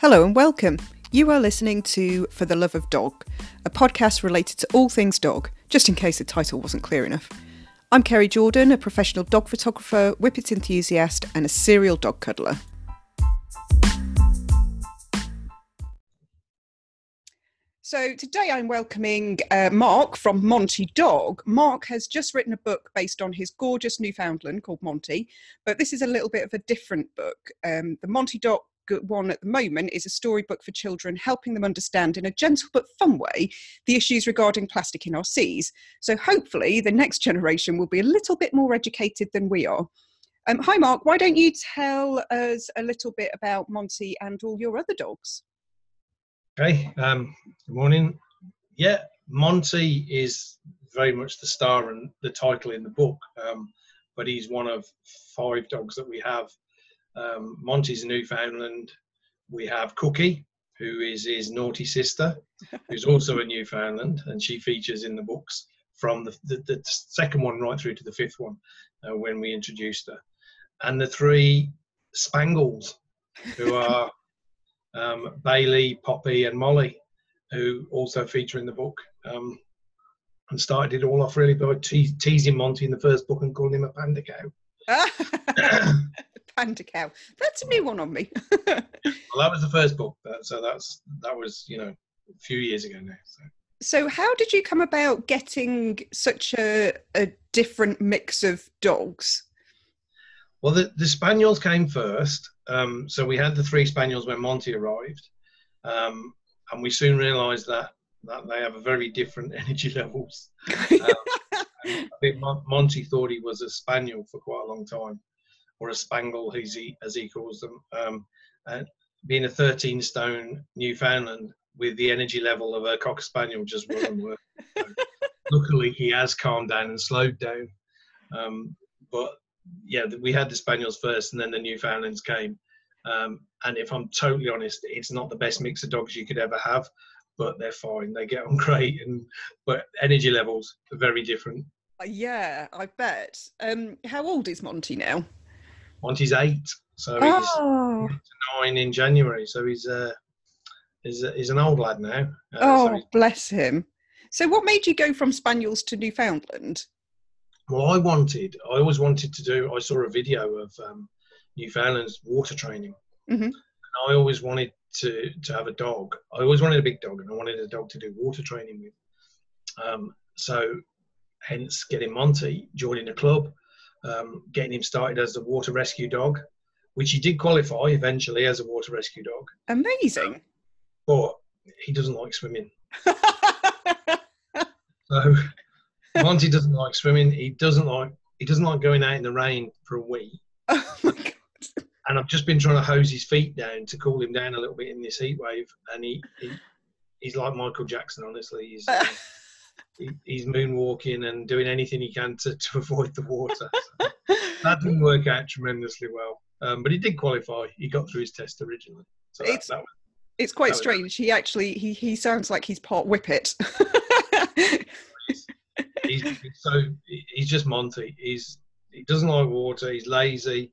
Hello and welcome. You are listening to For the Love of Dog, a podcast related to all things dog, just in case the title wasn't clear enough. I'm Kerry Jordan, a professional dog photographer, whippet enthusiast, and a serial dog cuddler. So today I'm welcoming uh, Mark from Monty Dog. Mark has just written a book based on his gorgeous Newfoundland called Monty, but this is a little bit of a different book. Um, the Monty Dog one at the moment is a storybook for children, helping them understand in a gentle but fun way the issues regarding plastic in our seas. So hopefully the next generation will be a little bit more educated than we are. Um, hi, Mark. Why don't you tell us a little bit about Monty and all your other dogs? Okay, um, good morning. Yeah, Monty is very much the star and the title in the book, um, but he's one of five dogs that we have. Um, Monty's a Newfoundland. We have Cookie, who is his naughty sister, who's also a Newfoundland, and she features in the books from the, the, the second one right through to the fifth one uh, when we introduced her. And the three Spangles, who are um, Bailey, Poppy, and Molly, who also feature in the book. Um, and started it all off really by te- teasing Monty in the first book and calling him a panda cow. panda cow. That's a new one on me. well, that was the first book, so that's that was you know a few years ago now. So. So, how did you come about getting such a, a different mix of dogs? Well, the, the Spaniels came first. Um, so we had the three Spaniels when Monty arrived. Um, and we soon realised that, that they have a very different energy levels. Um, I think Monty thought he was a Spaniel for quite a long time, or a Spangle, as he, as he calls them. Um, and being a 13 stone Newfoundland with the energy level of a Cocker Spaniel just wouldn't work. luckily, he has calmed down and slowed down. Um, but yeah, we had the Spaniels first, and then the Newfoundlands came. Um, and if I'm totally honest, it's not the best mix of dogs you could ever have, but they're fine. They get on great, and but energy levels are very different. Uh, yeah, I bet. Um, how old is Monty now? Monty's eight, so oh. he's nine in January. So he's uh, he's, he's an old lad now. Uh, oh, so bless him. So, what made you go from Spaniels to Newfoundland? well, I wanted, I always wanted to do. I saw a video of um, Newfoundland's water training, mm-hmm. and I always wanted to to have a dog. I always wanted a big dog, and I wanted a dog to do water training with. Um, so, hence getting Monty, joining the club, um, getting him started as a water rescue dog, which he did qualify eventually as a water rescue dog. Amazing. but he doesn't like swimming. so Monty doesn't like swimming. He doesn't like he doesn't like going out in the rain for a wee. Oh my god! And I've just been trying to hose his feet down to cool him down a little bit in this heat wave, and he, he he's like Michael Jackson. Honestly, he's he, he's moonwalking and doing anything he can to, to avoid the water. So that didn't work out tremendously well, um, but he did qualify. He got through his test originally. So it's, that, that was, it's quite strange. He actually he he sounds like he's part whippet he's, so he's just Monty. He's he doesn't like water. He's lazy,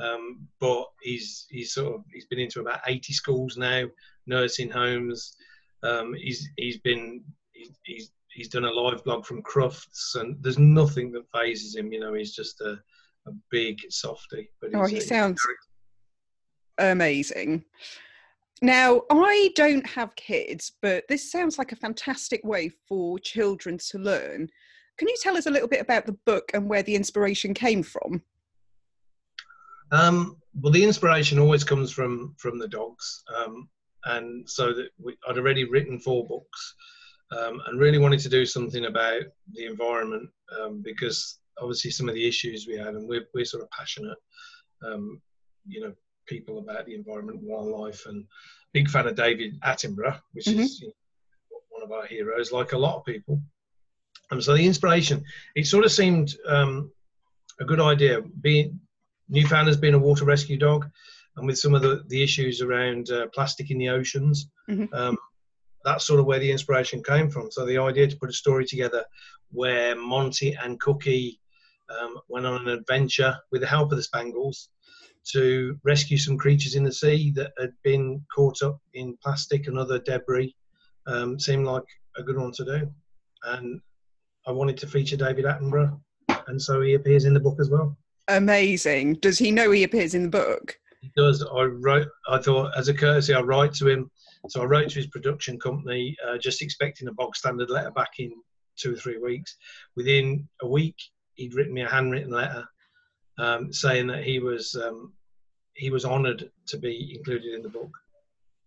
um, but he's he's sort of he's been into about eighty schools now, nursing homes. Um, he's he's been he's he's done a live blog from Crufts, and there's nothing that phases him. You know, he's just a, a big softy. But oh, he sounds amazing. Now, I don't have kids, but this sounds like a fantastic way for children to learn. Can you tell us a little bit about the book and where the inspiration came from? Um, well, the inspiration always comes from from the dogs, um, and so that we, I'd already written four books, um, and really wanted to do something about the environment um, because obviously some of the issues we had, and we're we're sort of passionate, um, you know, people about the environment, wildlife, and big fan of David Attenborough, which mm-hmm. is you know, one of our heroes, like a lot of people. And so the inspiration, it sort of seemed um, a good idea. Being Newfoundland's been a water rescue dog, and with some of the, the issues around uh, plastic in the oceans, mm-hmm. That's sort of where the inspiration came from. So the idea to put a story together where Monty and Cookie um, went on an adventure with the help of the Spangles to rescue some creatures in the sea that had been caught up in plastic and other debris um, seemed like a good one to do. And I wanted to feature David Attenborough, and so he appears in the book as well. Amazing. Does he know he appears in the book? He does. I wrote. I thought, as a courtesy, I write to him. So I wrote to his production company, uh, just expecting a bog standard letter back in two or three weeks. Within a week, he'd written me a handwritten letter um, saying that he was um, he was honoured to be included in the book,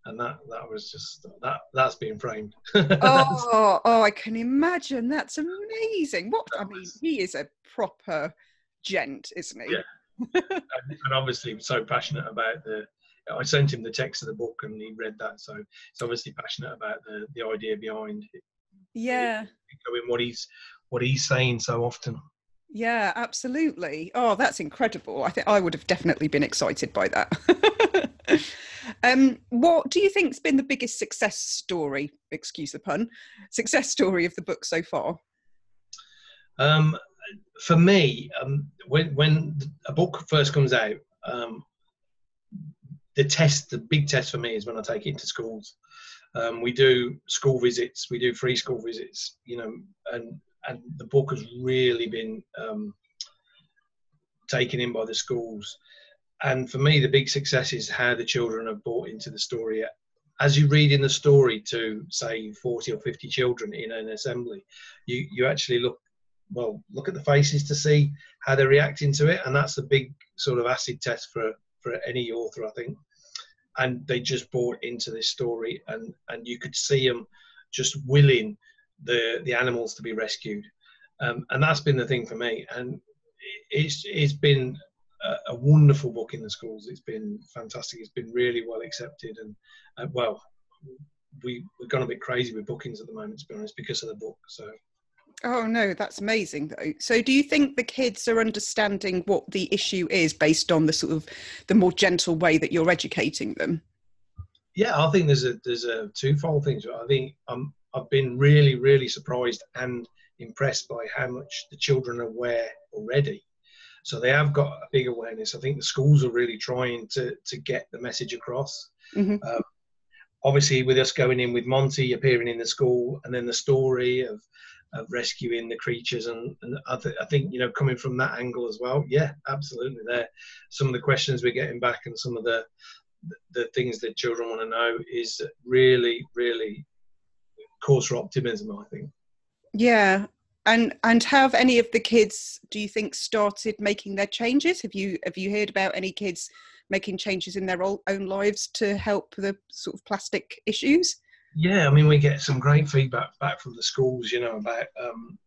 and that that was just that that's being framed. oh, oh, I can imagine. That's amazing. What I mean, he is a proper gent, isn't he? Yeah. and, and obviously so passionate about the I sent him the text of the book and he read that. So he's obviously passionate about the, the idea behind it. Yeah. Echoing what he's what he's saying so often. Yeah, absolutely. Oh, that's incredible. I think I would have definitely been excited by that. um, what do you think's been the biggest success story, excuse the pun, success story of the book so far? Um, for me, um, when when a book first comes out, um, the test, the big test for me is when I take it to schools. Um, we do school visits, we do free school visits, you know, and and the book has really been um, taken in by the schools. And for me, the big success is how the children have bought into the story. As you read in the story to say 40 or 50 children in an assembly, you, you actually look, well, look at the faces to see how they're reacting to it. And that's a big sort of acid test for, for any author, I think. And they just bought into this story and, and you could see them just willing the the animals to be rescued, um, and that's been the thing for me. And it's it's been a, a, wonderful book in the schools. It's been fantastic. It's been really well accepted, and uh, well, we we've gone a bit crazy with bookings at the moment, to be honest, because of the book. So. Oh no, that's amazing though. So do you think the kids are understanding what the issue is based on the sort of the more gentle way that you're educating them? Yeah, I think there's a there's a twofold thing. I think I'm I've been really, really surprised and impressed by how much the children are aware already. So they have got a big awareness. I think the schools are really trying to to get the message across. Mm-hmm. Um, obviously, with us going in with Monty appearing in the school, and then the story of of rescuing the creatures, and, and I, I think you know coming from that angle as well. Yeah, absolutely. There, some of the questions we're getting back, and some of the the things that children want to know is really, really cause for optimism. I think. Yeah, and and have any of the kids, do you think, started making their changes? Have you have you heard about any kids making changes in their own lives to help the sort of plastic issues? Yeah, I mean, we get some great feedback back from the schools, you know, about um,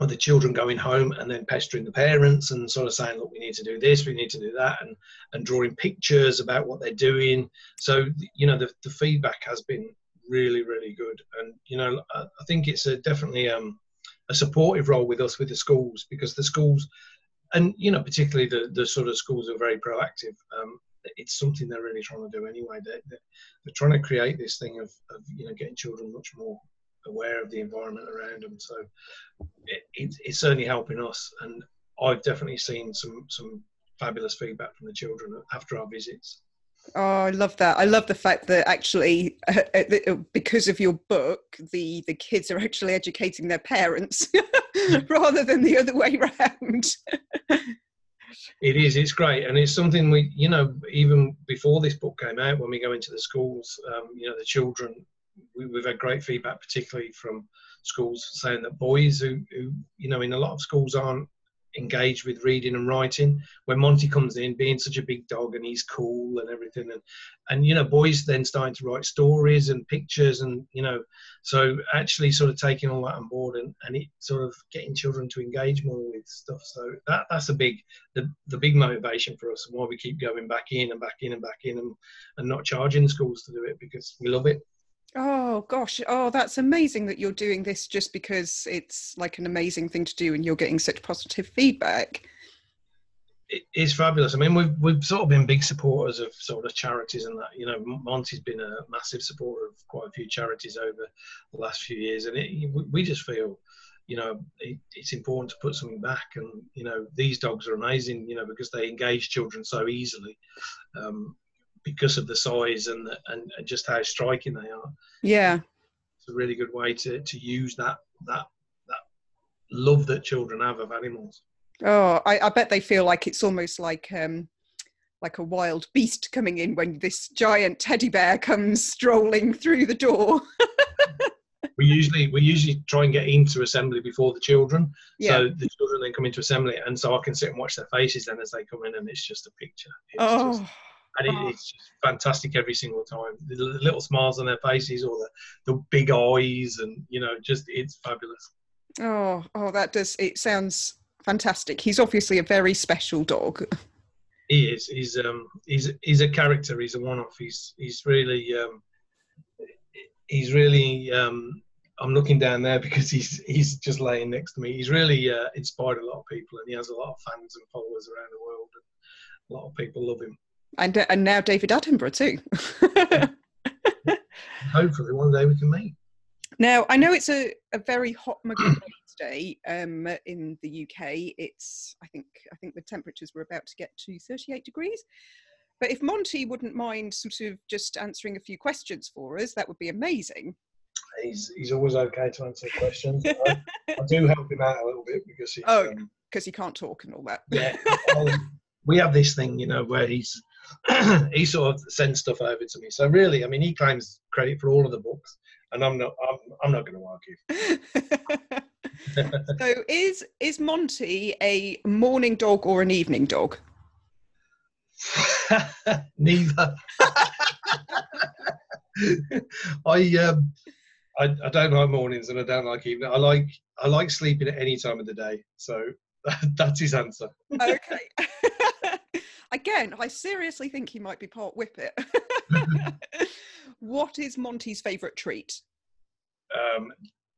the children going home and then pestering the parents and sort of saying, look, we need to do this, we need to do that, and, and drawing pictures about what they're doing. So, you know, the, the feedback has been really, really good. And you know, I, I think it's a definitely um, a supportive role with us with the schools because the schools, and you know, particularly the the sort of schools are very proactive. Um, it's something they're really trying to do anyway. They're, they're, they're trying to create this thing of, of you know getting children much more aware of the environment around them. So it, it, it's certainly helping us, and I've definitely seen some some fabulous feedback from the children after our visits. Oh, I love that. I love the fact that actually, uh, uh, uh, because of your book, the the kids are actually educating their parents rather than the other way around. It is. It's great, and it's something we, you know, even before this book came out, when we go into the schools, um, you know, the children, we, we've had great feedback, particularly from schools saying that boys who, who, you know, in a lot of schools aren't engaged with reading and writing. When Monty comes in, being such a big dog and he's cool and everything, and and you know, boys then starting to write stories and pictures, and you know, so actually sort of taking all that on board and and it sort of getting children to engage more with stuff. So that that's a big the the big motivation for us and why we keep going back in and back in and back in and and not charging schools to do it because we love it. Oh gosh, oh that's amazing that you're doing this just because it's like an amazing thing to do and you're getting such positive feedback. It is fabulous. I mean, we've we've sort of been big supporters of sort of charities and that. You know, Monty's been a massive supporter of quite a few charities over the last few years, and it, we just feel you know, it, it's important to put something back. And you know, these dogs are amazing, you know, because they engage children so easily. Um, because of the size and, the, and and just how striking they are. Yeah, it's a really good way to, to use that that that love that children have of animals. Oh, I, I bet they feel like it's almost like um, like a wild beast coming in when this giant teddy bear comes strolling through the door. we usually we usually try and get into assembly before the children, Yeah. so the children then come into assembly, and so I can sit and watch their faces then as they come in, and it's just a picture. It's oh, just, and it, oh. it's just fantastic every single time. The little smiles on their faces, or the, the big eyes, and you know, just it's fabulous. oh, oh, that does. It sounds fantastic. He's obviously a very special dog. He is. He's um. He's he's a character. He's a one-off. He's he's really um. He's really um. I'm looking down there because he's he's just laying next to me. He's really uh, inspired a lot of people, and he has a lot of fans and followers around the world. And a lot of people love him. And and now David Attenborough too. Hopefully, one day we can meet. Now, I know it's a, a very hot muggy day today um, in the UK. It's I think I think the temperatures were about to get to 38 degrees. But if Monty wouldn't mind sort of just answering a few questions for us, that would be amazing. He's he's always okay to answer questions. I, I do help him out a little bit because he's, Oh. um, Because he can't talk and all that. yeah. um, we have this thing, you know, where he's he sort of sends stuff over to me. So really, I mean, he claims credit for all of the books, and I'm not. I'm, I'm not going to argue. so is is Monty a morning dog or an evening dog? Neither. I um, I, I don't like mornings and I don't like evening. I like I like sleeping at any time of the day. So that's his answer. Okay. Again, I seriously think he might be part whippet. what is Monty's favourite treat? Um,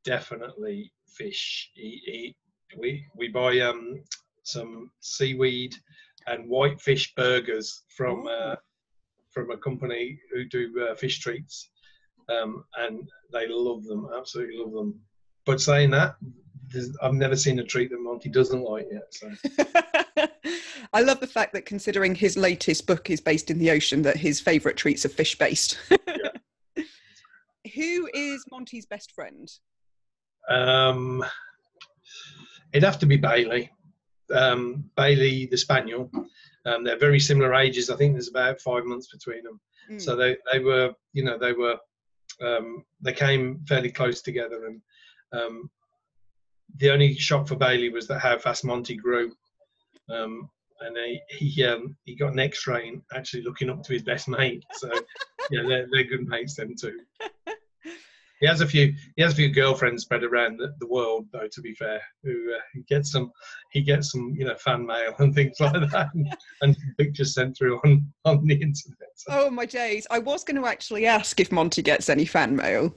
definitely fish. He, he, we we buy um, some seaweed and whitefish burgers from uh, from a company who do uh, fish treats, um, and they love them. Absolutely love them. But saying that, I've never seen a treat that Monty doesn't like yet. So I love the fact that considering his latest book is based in the ocean, that his favourite treats are fish based. Who is Monty's best friend? um, it'd have to be Bailey. Um, Bailey, the spaniel. Um, they're very similar ages. I think there's about five months between them. Mm. So they, they were, you know, they were, um, they came fairly close together. And um, the only shock for Bailey was that how fast Monty grew. Um, and he he, um, he got an X-ray and actually looking up to his best mate. So yeah, they're, they're good mates them too. He has a few. He has a few girlfriends spread around the, the world, though. To be fair, who uh, he gets some, he gets some, you know, fan mail and things like that, and, and pictures sent through on on the internet. So, oh my days! I was going to actually ask if Monty gets any fan mail.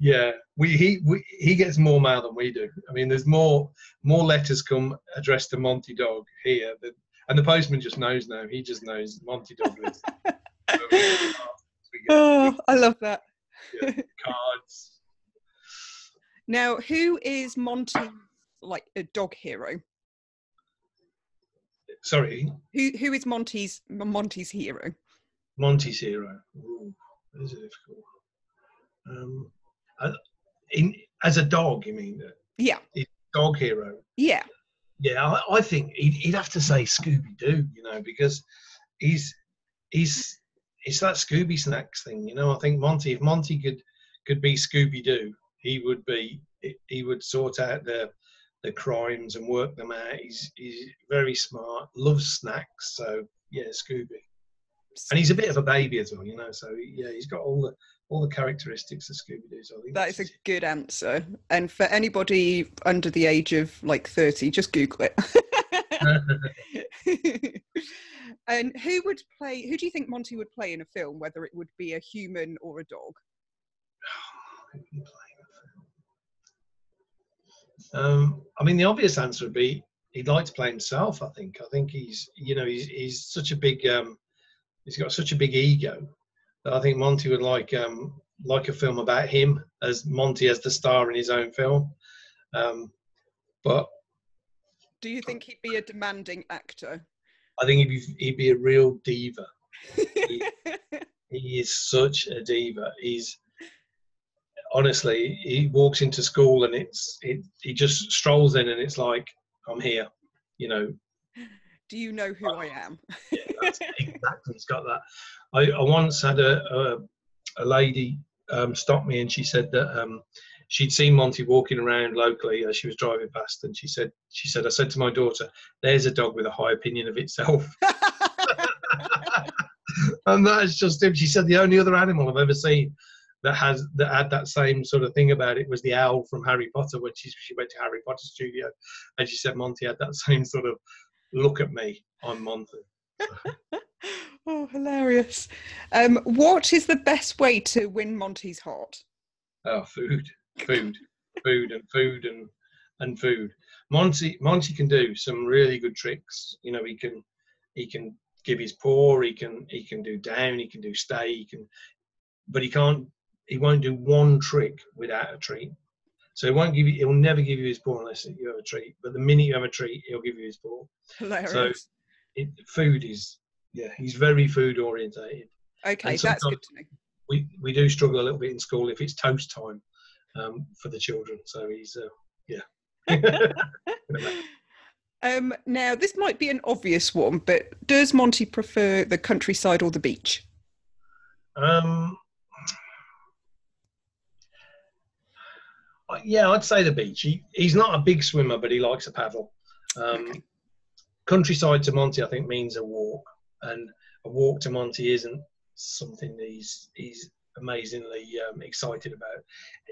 yeah, we he we, he gets more mail than we do. I mean, there's more more letters come addressed to Monty Dog here, than, and the postman just knows now. He just knows Monty Dog lives. So we get Oh, I love that. cards. Now, who is Monty like a dog hero? Sorry, Who who is Monty's Monty's hero? Monty's hero. Ooh, that is a difficult one. Um, I- in, as a dog, you mean? uh, Yeah, Dog hero. yeah. Yeah, I, I think he'd, he'd have to say Scooby Doo, you know, because he's he's it's that Scooby Snacks thing, you know. I think Monty, if Monty could could be Scooby Doo, he would be he would sort out the the crimes and work them out. He's he's very smart, loves snacks, so yeah, Scooby. And he's a bit of a baby as well, you know. So yeah, he's got all the all the characteristics of Scooby Doo. So I think That is a good answer. And for anybody under the age of like 30, just Google it. and who would play, who do you think Monty would play in a film, whether it would be a human or a dog? Um, I mean, the obvious answer would be he'd like to play himself. I think. I think he's, you know, he's he's such a big, um, he's got such a big ego I think Monty would like um, like a film about him as Monty as the star in his own film. Um, but do you think he'd be a demanding actor? I think he'd be, he'd be a real diva. he, he is such a diva. He's honestly, he walks into school and it's it. He just strolls in and it's like, I'm here. You know. Do you know who I am? yeah, exactly. He's got that. I, I once had a a, a lady um, stop me and she said that um, she'd seen Monty walking around locally as she was driving past, and she said, "She said, I said to my daughter, there's a dog with a high opinion of itself." and that's just him. She said the only other animal I've ever seen that has that had that same sort of thing about it was the owl from Harry Potter when she she went to Harry Potter studio, and she said Monty had that same sort of look at me. I'm Monty. oh, hilarious! Um, what is the best way to win Monty's heart? Oh, food, food, food, and food and and food. Monty Monty can do some really good tricks. You know, he can he can give his paw, he can he can do down, he can do stay, he can, but he can't he won't do one trick without a treat. So he won't give you. He'll never give you his paw unless you have a treat. But the minute you have a treat, he'll give you his paw. Hilarious. So it, food is yeah. He's very food orientated. Okay, that's good to know. We we do struggle a little bit in school if it's toast time um, for the children. So he's uh, yeah. um, now this might be an obvious one, but does Monty prefer the countryside or the beach? Um, yeah, I'd say the beach. He, he's not a big swimmer, but he likes a paddle. Um, okay. Countryside to Monty, I think, means a walk, and a walk to Monty isn't something he's he's amazingly um, excited about.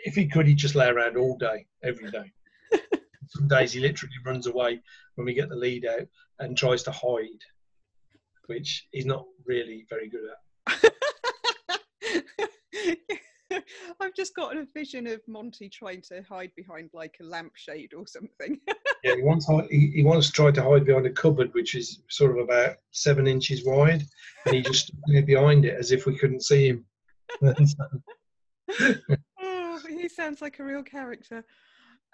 If he could, he'd just lay around all day, every day. Some days he literally runs away when we get the lead out and tries to hide, which he's not really very good at. I've just got a vision of Monty trying to hide behind like a lampshade or something. yeah, he once he, he once tried to hide behind a cupboard which is sort of about seven inches wide, and he just stood behind it as if we couldn't see him. oh, he sounds like a real character.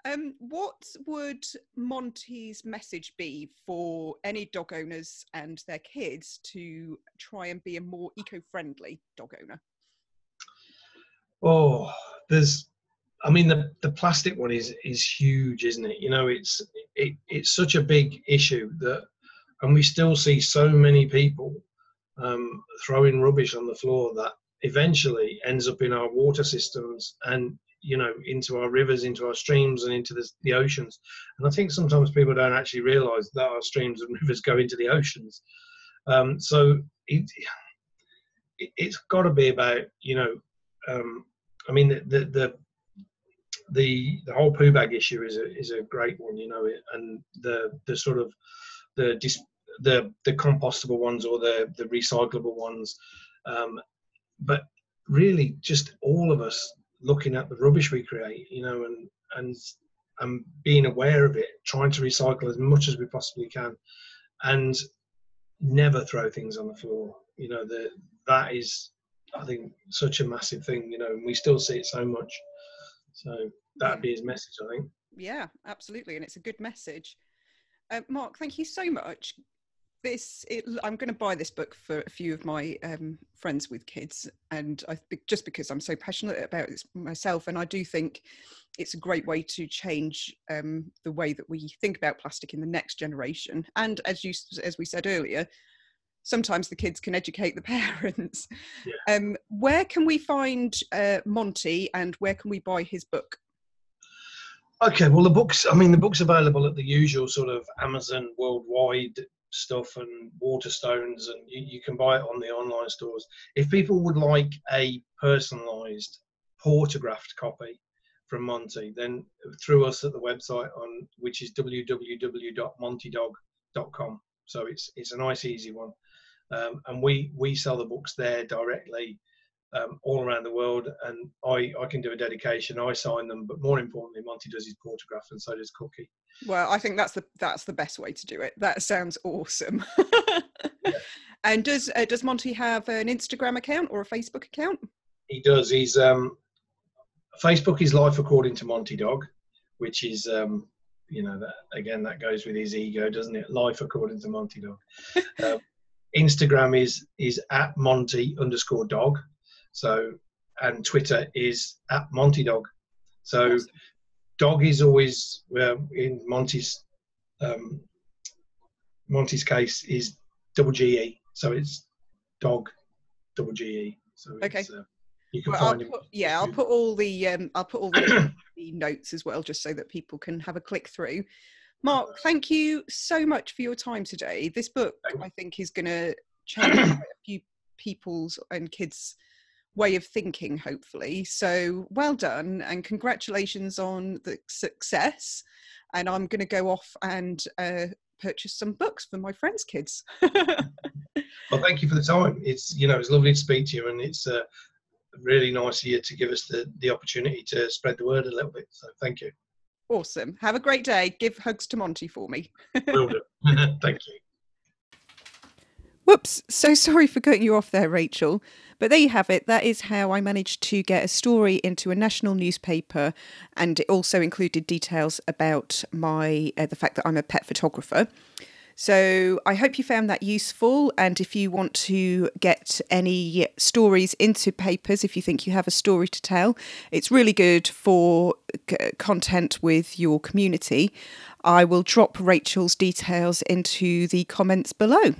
Um, what would Monty's message be for any dog owners and their kids to try and be a more eco-friendly dog owner? Oh, there's I mean the the plastic one is is huge, isn't it? You know, it's it, it's such a big issue that and we still see so many people um, throwing rubbish on the floor that eventually ends up in our water systems and you know into our rivers into our streams and into the, the oceans and i think sometimes people don't actually realize that our streams and rivers go into the oceans um, so it, it, has got to be about you know um, I mean, the, the the the whole poo bag issue is a is a great one, you know, and the the sort of the dis, the the compostable ones or the the recyclable ones, um, but really just all of us looking at the rubbish we create, you know, and and and being aware of it, trying to recycle as much as we possibly can, and never throw things on the floor. You know, the that is I think such a massive thing, you know, and we still see it so much. So that'd be his message, I think. Yeah, absolutely, and it's a good message. Uh, Mark, thank you so much. This, it, I'm going to buy this book for a few of my um, friends with kids, and I, just because I'm so passionate about it myself, and I do think it's a great way to change um, the way that we think about plastic in the next generation. And as you, as we said earlier, sometimes the kids can educate the parents. Yeah. Um, where can we find uh, Monty and where can we buy his book? Okay, well, the books, I mean, the book's available at the usual sort of Amazon worldwide stuff and Waterstones, and you, you can buy it on the online stores. If people would like a personalised, autographed copy from Monty, then through us at the website on which is www.montydog.com. So it's it's a nice, easy one um, and we we sell the books there directly um, all around the world. And I I can do a dedication, I sign them, but more importantly, Monty does his autograph, and so does Cookie. Well, I think that's the that's the best way to do it. That sounds awesome. yeah. And does uh, does Monty have an Instagram account or a Facebook account? He does. He's um, Facebook is Life According to Monty Dog, which is um, you know that again that goes with his ego, doesn't it? Life according to Monty Dog. um, Instagram is is at Monty underscore dog. So and Twitter is at Monty Dog. So awesome. dog is always well, in Monty's um, Monty's case is double GE. So it's dog double GE. So okay. Uh, you can well, find I'll put, Yeah, I'll put all the um, I'll put all the, the notes as well, just so that people can have a click through. Mark, thank you so much for your time today. This book, I think, is going to change a few people's and kids' way of thinking, hopefully. So well done and congratulations on the success. And I'm going to go off and uh, purchase some books for my friends' kids. well, thank you for the time. It's you know it's lovely to speak to you, and it's uh, really nice of you to give us the the opportunity to spread the word a little bit. So thank you. Awesome. Have a great day. Give hugs to Monty for me. Will do. thank you. Whoops, so sorry for cutting you off there, Rachel. But there you have it. That is how I managed to get a story into a national newspaper, and it also included details about my uh, the fact that I'm a pet photographer. So I hope you found that useful. And if you want to get any stories into papers, if you think you have a story to tell, it's really good for c- content with your community. I will drop Rachel's details into the comments below.